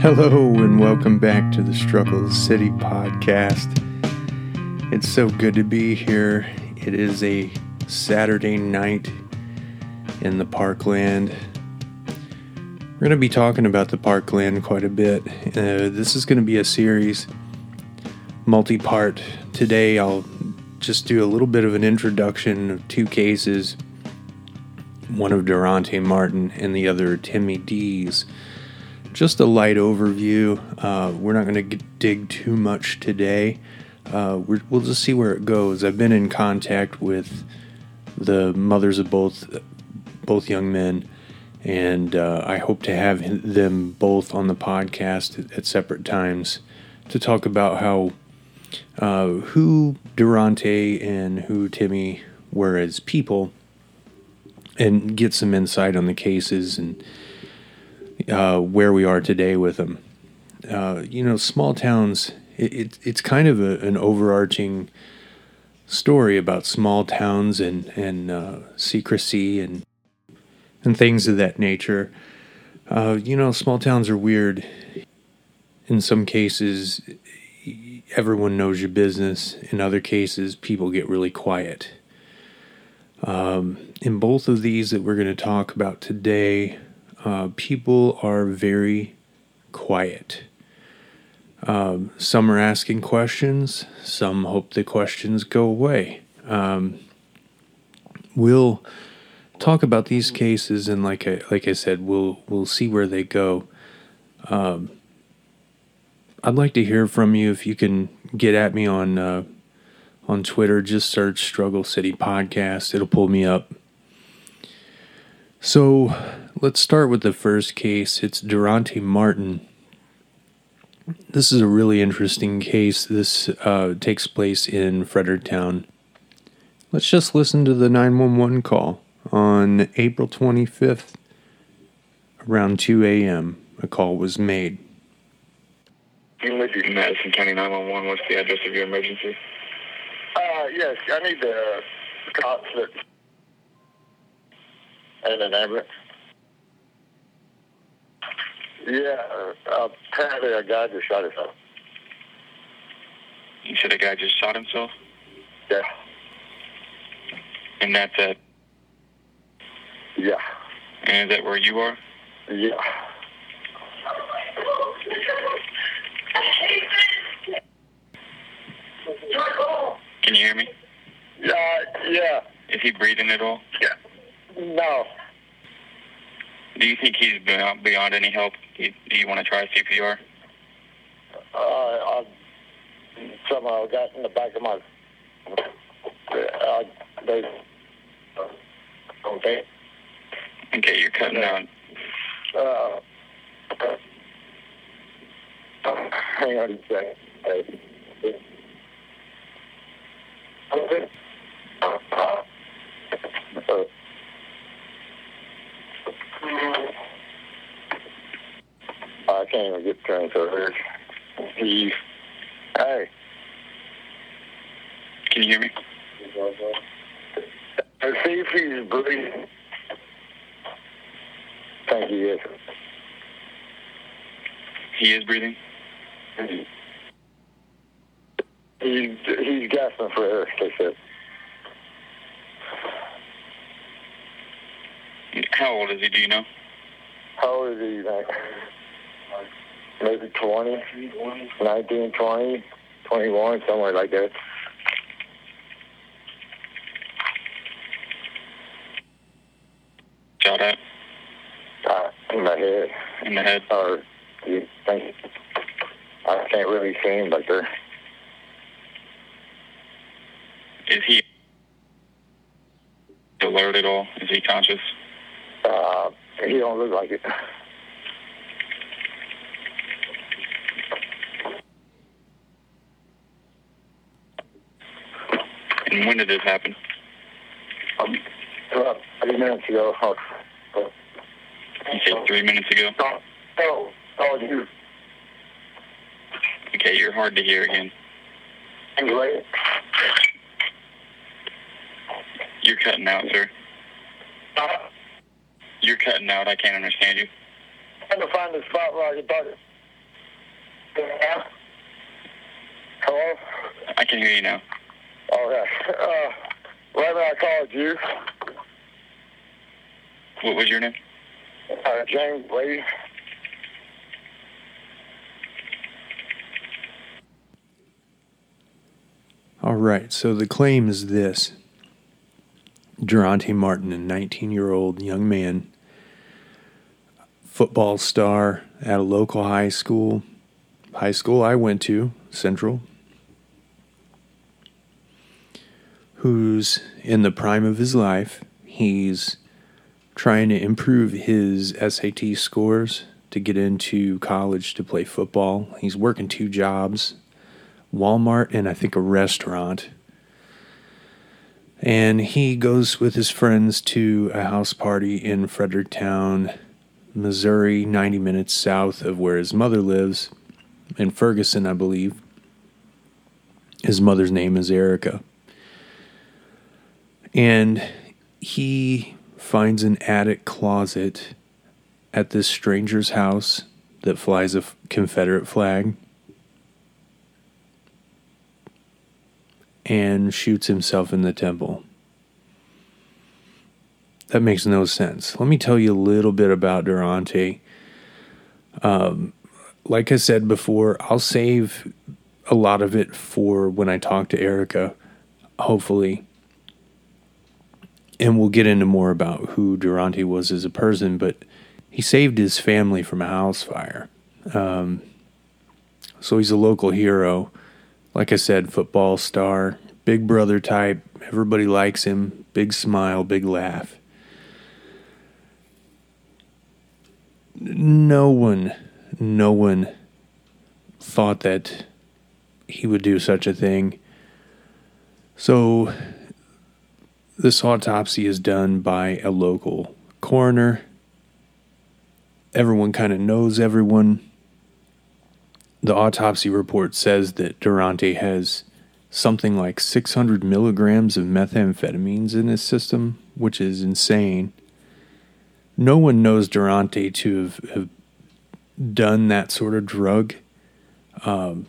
Hello, and welcome back to the Struggle City podcast. It's so good to be here. It is a Saturday night in the parkland. We're going to be talking about the parkland quite a bit. Uh, this is going to be a series, multi part. Today, I'll just do a little bit of an introduction of two cases one of Derontae Martin and the other Timmy Dees just a light overview. Uh, we're not going to dig too much today. Uh, we will just see where it goes. I've been in contact with the mothers of both both young men, and uh, I hope to have them both on the podcast at, separate times to talk about how uh, who Derontae and who Timmy were as people, and get some insight on the cases and uh, where we are today with them. Uh, you know, small towns, it, it it's kind of a, an overarching story about small towns and, and uh, secrecy and, and things of that nature. Uh, you know, small towns are weird. In some cases, everyone knows your business. In other cases, people get really quiet. Um, in both of these that we're going to talk about today, uh, people are very quiet. Um, some are asking questions, some hope the questions go away. Um, we'll talk about these cases, and like I, like I said, we'll we'll see where they go. Um, I'd like to hear from you if you can get at me on uh, on Twitter. Just search Struggle City Podcast; it'll pull me up. So let's start with the first case. It's Derontae Martin. This is a really interesting case. This uh, takes place in Fredericktown. Let's just listen to the 911 call on April 25th around 2 a.m. A call was made. Madison County 911. What's the address of your emergency? Uh, yes, I need the cops that and an ambulance. Yeah, uh, apparently a guy just shot himself. You said a guy just shot himself? Yeah. And that's it? Yeah. And is that where you are? Yeah. Can you hear me? Yeah, yeah. Is he breathing at all? Yeah. No. Do you think he's beyond, beyond any help? Do you, do you want to try CPR? Uh, I, somehow I got in the back of my. Uh, they. Okay. Okay, you're cutting out. Uh, hang on a second. Okay. Uh, I can't even get transferred. He, hey. Can you hear me? And see if he's breathing. Thank you, yes. He is breathing? He's, he's gasping for air, they said. How old is he, do you know? How old is he, like? Maybe 20, 19, 20, 21, somewhere like that. Shot at? Uh, in the head. In the head? Or, you think, I can't really see him back there. Is he alert at all? Is he conscious? Uh, he don't look like it. And when did this happen? Um, about three minutes ago. Oh, oh, You said three minutes ago? oh, oh, you. Okay, you're hard to hear again. Anyway, You're cutting out, sir. You're cutting out. I can't understand you. I'm trying to find the spot where I can talk. Yeah. Hello? I can hear you now. Okay. Uh, right I called you. What was your name? Uh, James Lee. All right, so the claim is this Derontae Martin, a 19 year old young man football star at a local high school, high school I went to, Central, who's in the prime of his life. He's trying to improve his SAT scores to get into college to play football. He's working two jobs Walmart and I think a restaurant. And he goes with his friends to a house party in Fredericktown, Missouri, 90 minutes south of where his mother lives, in Ferguson, I believe. His mother's name is Erica. And he finds an attic closet at this stranger's house that flies a Confederate flag. and shoots himself in the temple. That makes no sense. Let me tell you a little bit about Derontae. Um, like I said before, I'll save a lot of it for when I talk to Erica, hopefully. And we'll get into more about who Derontae was as a person, but he saved his family from a house fire. Um, so he's a local hero like I said, football star, big brother type. Everybody likes him. Big smile, big laugh. No one, no one thought that he would do such a thing. So, this autopsy is done by a local coroner. Everyone kind of knows everyone the autopsy report says that Derontae has something like 600 milligrams of methamphetamines in his system, which is insane. No one knows Derontae to have, have done that sort of drug um,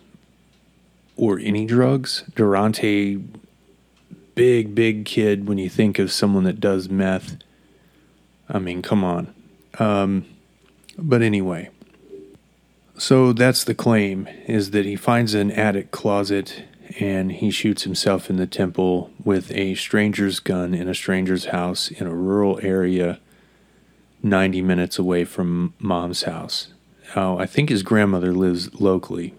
or any drugs. Derontae, big, big kid when you think of someone that does meth. I mean, come on. Um, but anyway. So that's the claim is that he finds an attic closet and he shoots himself in the temple with a stranger's gun in a stranger's house in a rural area 90 minutes away from mom's house. Oh, I think his grandmother lives locally.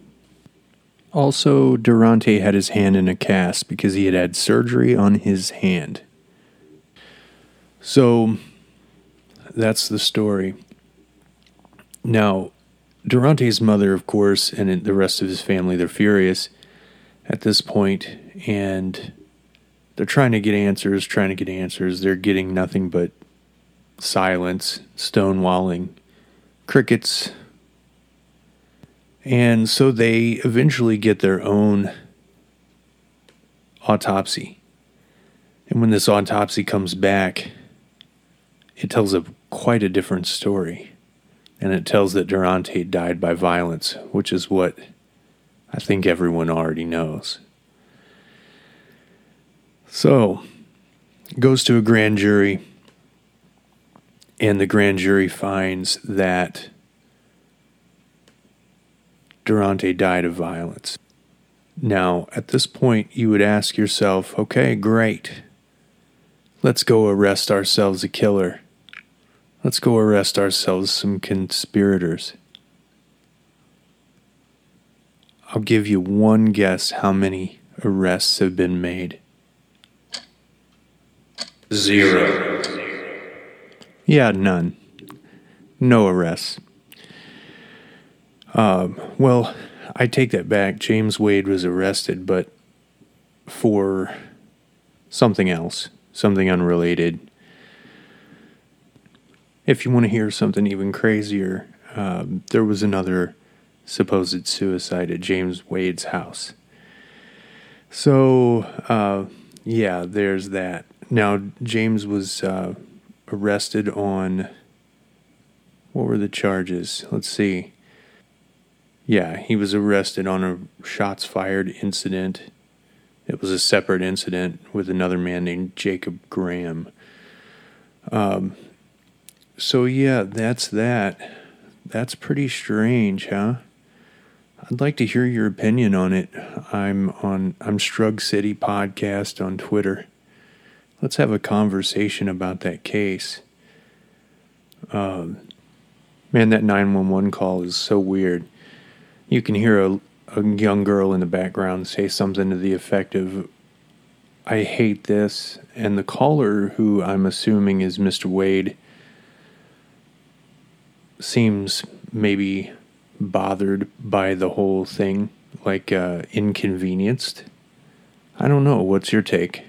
Also, Derontae had his hand in a cast because he had had surgery on his hand. So that's the story. Now, Derontae's mother, of course, and the rest of his family, they're furious at this point, and they're trying to get answers, trying to get answers. They're getting nothing but silence, stonewalling, crickets. And so they eventually get their own autopsy. And when this autopsy comes back, it tells a quite a different story and it tells that Derontae died by violence, which is what I think everyone already knows. So, goes to a grand jury, and the grand jury finds that Derontae died of violence. Now, at this point, you would ask yourself, okay, great. Let's go arrest ourselves a killer. Let's go arrest ourselves some conspirators. I'll give you one guess how many arrests have been made. Zero. Yeah, none. No arrests. Um, well, I take that back. James Wade was arrested, but for something else, something unrelated if you want to hear something even crazier, um, there was another supposed suicide at James Wade's house. So, uh, yeah, there's that. Now, James was uh, arrested on what were the charges? Let's see. Yeah, he was arrested on a shots fired incident It was a separate incident with another man named Jacob Graham. Um, so yeah, that's that. That's pretty strange, huh? I'd like to hear your opinion on it. I'm on I'm Strug City podcast on Twitter. Let's have a conversation about that case. Um, man, that 911 call is so weird. You can hear a, a young girl in the background say something to the effect of, I hate this. And the caller, who I'm assuming is Mr. Wade, seems maybe bothered by the whole thing, like uh, inconvenienced. I don't know. What's your take?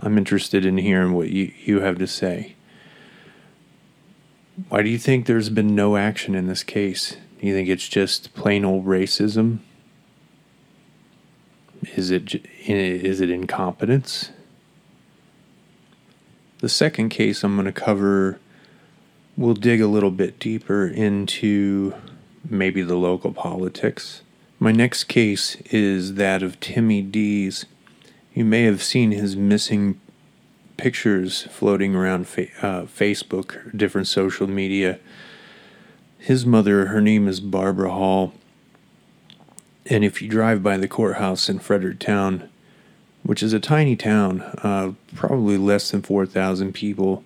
I'm interested in hearing what you, you have to say. Why do you think there's been no action in this case? Do you think it's just plain old racism? Is it is it incompetence? The second case I'm going to cover we'll dig a little bit deeper into maybe the local politics. My next case is that of Timmy Dees. You may have seen his missing pictures floating around fa- uh, Facebook, different social media. His mother, her name is Barbara Hall. And if you drive by the courthouse in Fredericktown, which is a tiny town, uh, probably less than 4,000 people,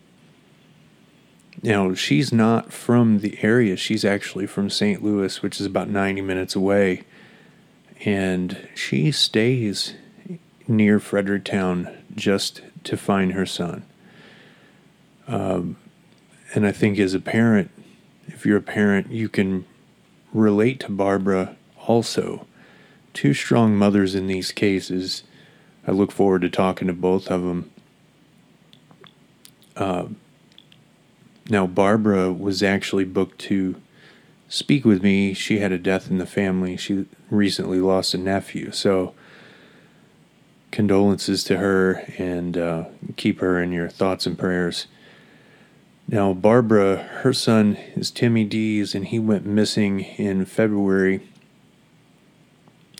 Now, she's not from the area. She's actually from St. Louis, which is about 90 minutes away. And she stays near Fredericktown just to find her son. Um, and I think as a parent, if you're a parent, you can relate to Barbara also. Two strong mothers in these cases. I look forward to talking to both of them. Uh, now, Barbara was actually booked to speak with me. She had a death in the family. She recently lost a nephew. So, condolences to her and uh, keep her in your thoughts and prayers. Now, Barbara, her son is Timmy Dees, and he went missing in February.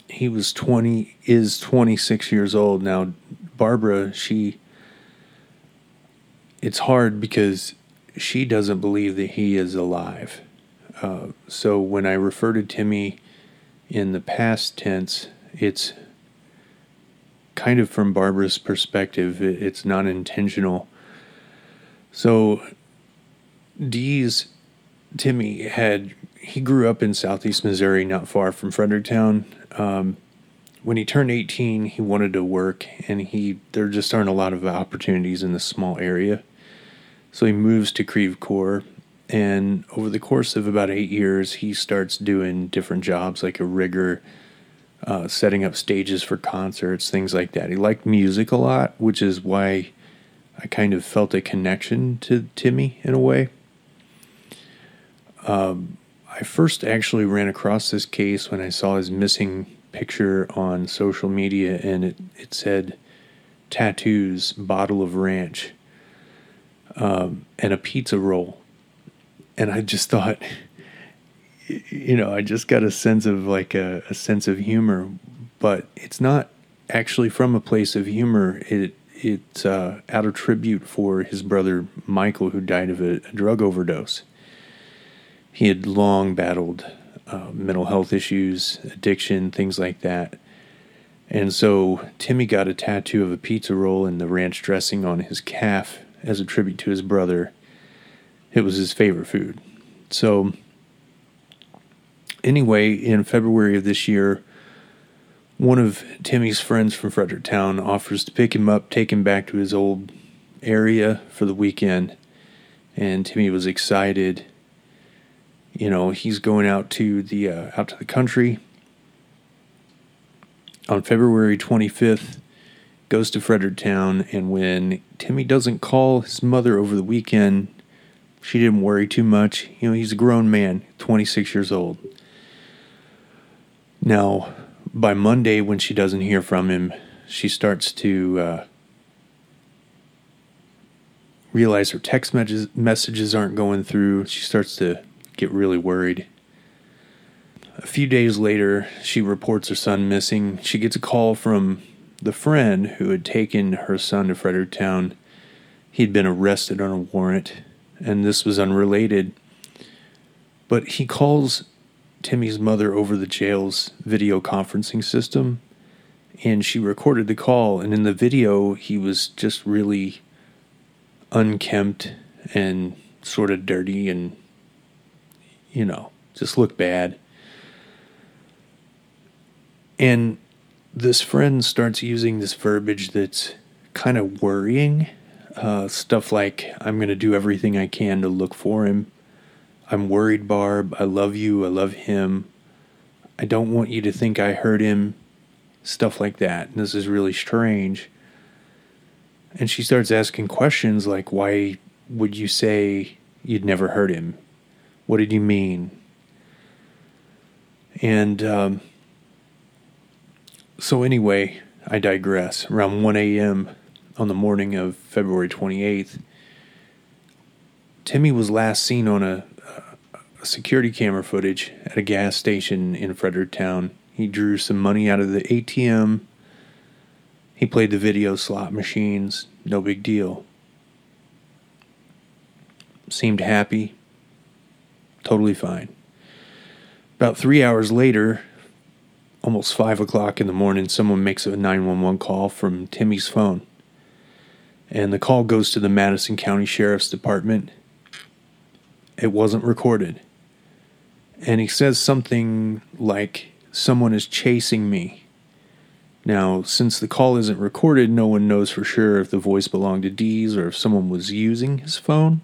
He was 20, is 26 years old. Now, Barbara, she, it's hard because she doesn't believe that he is alive. Uh, so when I refer to Timmy in the past tense, it's kind of from Barbara's perspective, it's not intentional. So Dees Timmy had he grew up in southeast Missouri, not far from Fredericktown. Um, when he turned 18, he wanted to work, and he there just aren't a lot of opportunities in this small area. So he moves to Creve Coeur, and over the course of about eight years, he starts doing different jobs like a rigger, uh, setting up stages for concerts, things like that. He liked music a lot, which is why I kind of felt a connection to Timmy in a way. Um, I first actually ran across this case when I saw his missing picture on social media, and it, it said tattoos, bottle of ranch um, and a pizza roll. And I just thought, you know, I just got a sense of like a, a sense of humor, but it's not actually from a place of humor. It it's uh, out of tribute for his brother Michael, who died of a, a drug overdose. He had long battled uh, mental health issues, addiction, things like that. And so Timmy got a tattoo of a pizza roll and the ranch dressing on his calf as a tribute to his brother. It was his favorite food. So, anyway, in February of this year, one of Timmy's friends from Fredericktown offers to pick him up, take him back to his old area for the weekend. And Timmy was excited. You know, he's going out to the uh, out to the country on February 25th goes to Fredericktown, and when Timmy doesn't call his mother over the weekend, she didn't worry too much. You know, he's a grown man, 26 years old. Now, by Monday, when she doesn't hear from him, she starts to uh, realize her text messages, messages aren't going through. She starts to get really worried. A few days later, she reports her son missing. She gets a call from the friend who had taken her son to Fredericktown. He'd been arrested on a warrant, and this was unrelated. But he calls Timmy's mother over the jail's video conferencing system, and she recorded the call. And in the video, he was just really unkempt and sort of dirty and, you know, just looked bad. And this friend starts using this verbiage that's kind of worrying. Uh, stuff like, I'm going to do everything I can to look for him. I'm worried, Barb. I love you. I love him. I don't want you to think I hurt him. Stuff like that. And this is really strange. And she starts asking questions like, Why would you say you'd never hurt him? What did you mean? And um, so, anyway, I digress. Around 1 a.m. on the morning of February 28th, Timmy was last seen on a, a security camera footage at a gas station in Fredericktown. He drew some money out of the ATM. He played the video slot machines. No big deal. Seemed happy. Totally fine. About three hours later, almost five o'clock in the morning, someone makes a 911 call from Timmy's phone. And the call goes to the Madison County Sheriff's Department. It wasn't recorded and he says something like, Someone is chasing me. Now, since the call isn't recorded, no one knows for sure if the voice belonged to Dees or if someone was using his phone.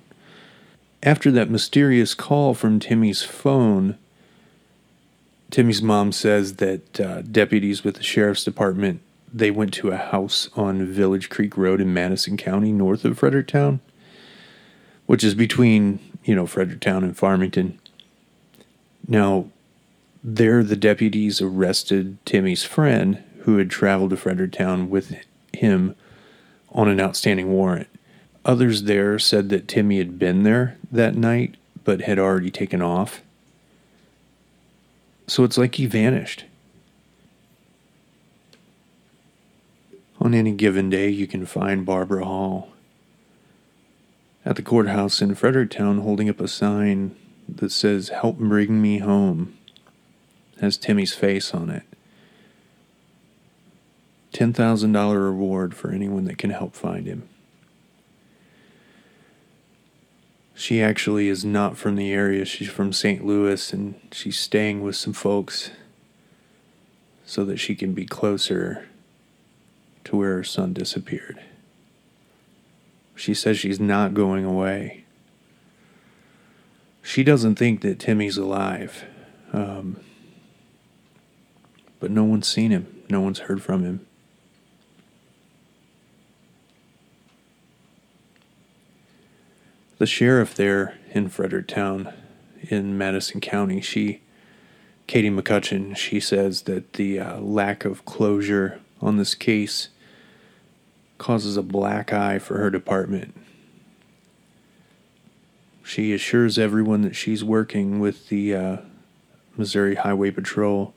After that mysterious call from Timmy's phone, Timmy's mom says that uh, deputies with the sheriff's department they went to a house on Village Creek Road in Madison County, north of Fredericktown, which is between you know Fredericktown and Farmington. Now, there the deputies arrested Timmy's friend who had traveled to Fredericktown with him on an outstanding warrant. Others there said that Timmy had been there that night but had already taken off. So it's like he vanished. On any given day, you can find Barbara Hall at the courthouse in Fredericktown holding up a sign that says, Help bring me home, has Timmy's face on it. $10,000 reward for anyone that can help find him. She actually is not from the area. She's from St. Louis and she's staying with some folks so that she can be closer to where her son disappeared. She says she's not going away she doesn't think that Timmy's alive. Um, but no one's seen him, no one's heard from him. The sheriff there in Fredericktown in Madison County, she, Katie McCutcheon, she says that the uh, lack of closure on this case causes a black eye for her department she assures everyone that she's working with the uh, Missouri Highway Patrol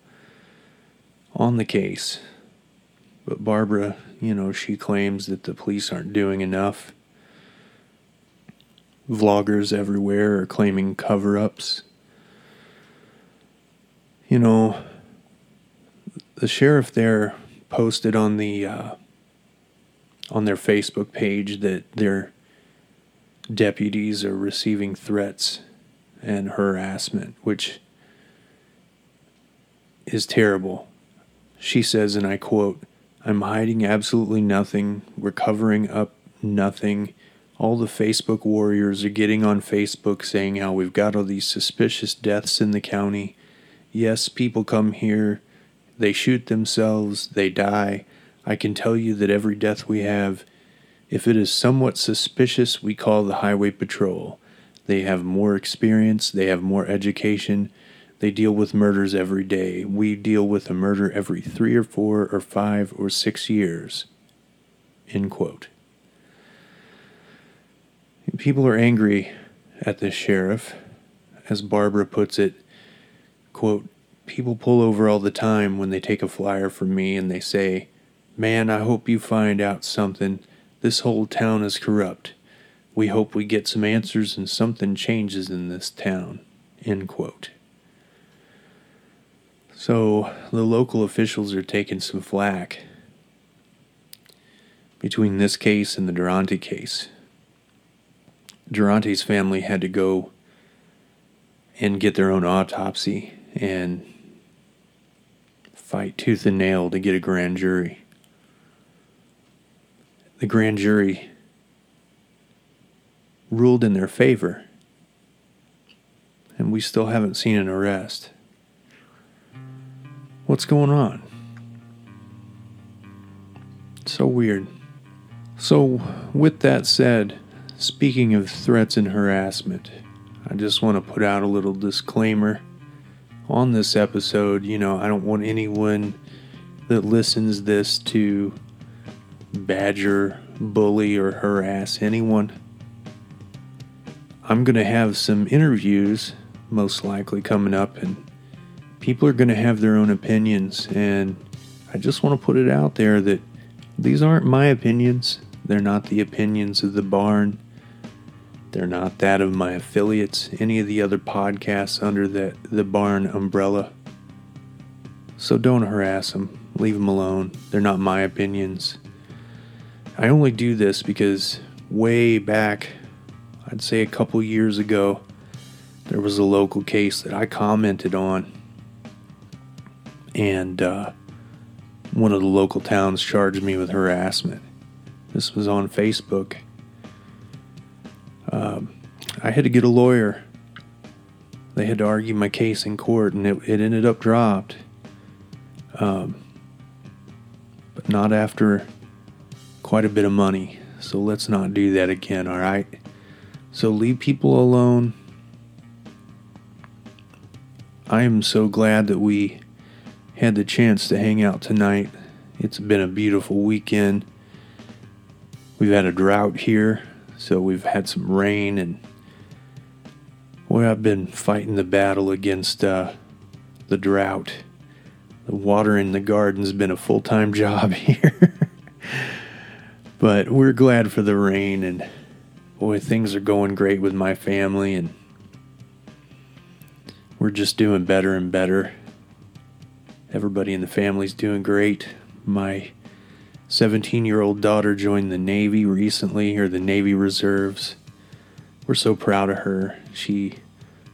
on the case. But Barbara, you know, she claims that the police aren't doing enough. Vloggers everywhere are claiming cover ups. You know, the sheriff there posted on the uh, on their Facebook page that they're deputies are receiving threats and harassment, which is terrible. She says, and I quote, I'm hiding absolutely nothing. We're covering up nothing. All the Facebook warriors are getting on Facebook saying how we've got all these suspicious deaths in the county. Yes, people come here, they shoot themselves, they die. I can tell you that every death we have if it is somewhat suspicious, we call the Highway Patrol. They have more experience, they have more education, they deal with murders every day. We deal with a murder every three or four or five or six years. End quote. People are angry at this sheriff. As Barbara puts it, quote, people pull over all the time when they take a flyer from me and they say, Man, I hope you find out something. This whole town is corrupt. We hope we get some answers and something changes in this town. End quote. So the local officials are taking some flack between this case and the Derontae case. Derontae's family had to go and get their own autopsy and fight tooth and nail to get a grand jury. The grand jury ruled in their favor, and we still haven't seen an arrest. What's going on? so weird. So, with that said, speaking of threats and harassment, I just want to put out a little disclaimer on this episode. You know, I don't want anyone that listens this to badger, bully, or harass anyone. I'm going to have some interviews, most likely coming up, and people are going to have their own opinions. And I just want to put it out there that these aren't my opinions. They're not the opinions of the barn. They're not that of my affiliates, any of the other podcasts under the, the barn umbrella. So don't harass them. Leave them alone. They're not my opinions. I only do this because way back, I'd say a couple years ago, there was a local case that I commented on. And uh, one of the local towns charged me with harassment. This was on Facebook. Um, I had to get a lawyer. They had to argue my case in court, and it, it ended up dropped. Um, but not after quite a bit of money. So let's not do that again, all right? So leave people alone. I am so glad that we had the chance to hang out tonight. It's been a beautiful weekend. We've had a drought here, so we've had some rain, and well, I've been fighting the battle against uh, the drought. The water in the garden's been a full time job here. But we're glad for the rain, and boy, things are going great with my family, and we're just doing better and better. Everybody in the family's doing great. My 17 year old daughter joined the Navy recently, or the Navy Reserves. We're so proud of her. She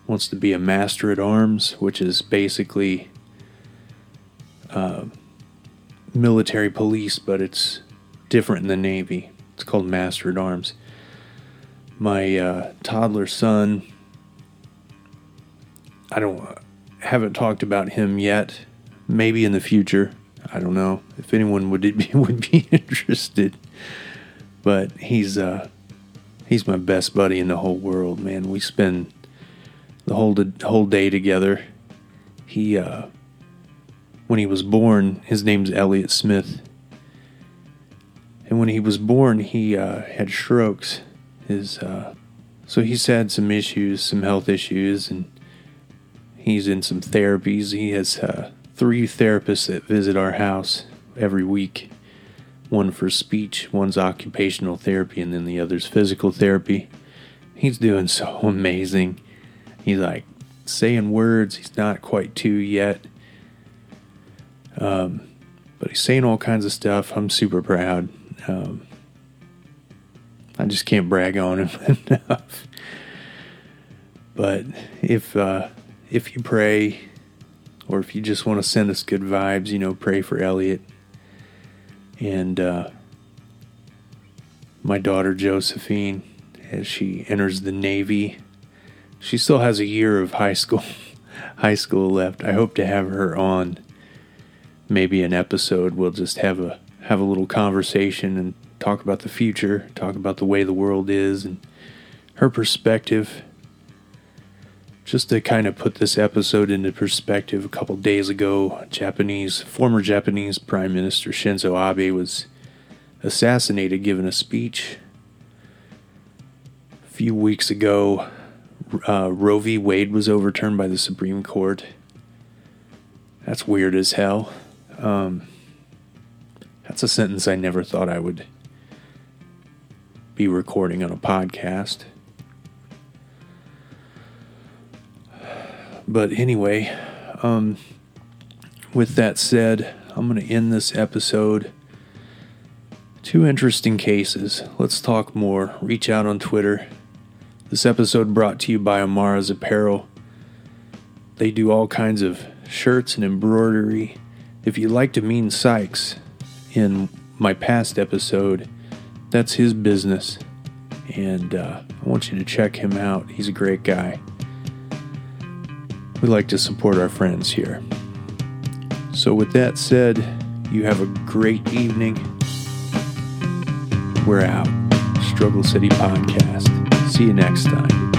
wants to be a Master at Arms, which is basically uh, military police, but it's different in the Navy. It's called Master at Arms. My uh, toddler son, I don't haven't talked about him yet. Maybe in the future. I don't know if anyone would be would be interested, but he's uh, he's my best buddy in the whole world, man. We spend the whole whole day together. He uh, when he was born, his name's Elliot Smith, and when he was born, he uh, had strokes. His uh, so he's had some issues, some health issues, and he's in some therapies. He has uh, three therapists that visit our house every week one for speech, one's occupational therapy, and then the other's physical therapy. He's doing so amazing. He's like saying words, he's not quite two yet. Um, but he's saying all kinds of stuff. I'm super proud. Um, I just can't brag on him enough. But if uh, if you pray, or if you just want to send us good vibes, you know, pray for Elliot. And uh, my daughter Josephine, as she enters the Navy, she still has a year of high school high school left. I hope to have her on maybe an episode. We'll just have a have a little conversation and talk about the future, talk about the way the world is and her perspective just to kind of put this episode into perspective, a couple days ago, Japanese former Japanese Prime Minister Shinzo Abe was assassinated giving a speech. A few weeks ago, uh, Roe v. Wade was overturned by the Supreme Court. That's weird as hell. Um, that's a sentence I never thought I would be recording on a podcast. But anyway, um, with that said, I'm going to end this episode. Two interesting cases. Let's talk more. Reach out on Twitter. This episode brought to you by Amara's Apparel. They do all kinds of shirts and embroidery. If you like to mean Sykes in my past episode, that's his business. And uh, I want you to check him out. He's a great guy. We like to support our friends here. So, with that said, you have a great evening. We're out. Struggle City Podcast. See you next time.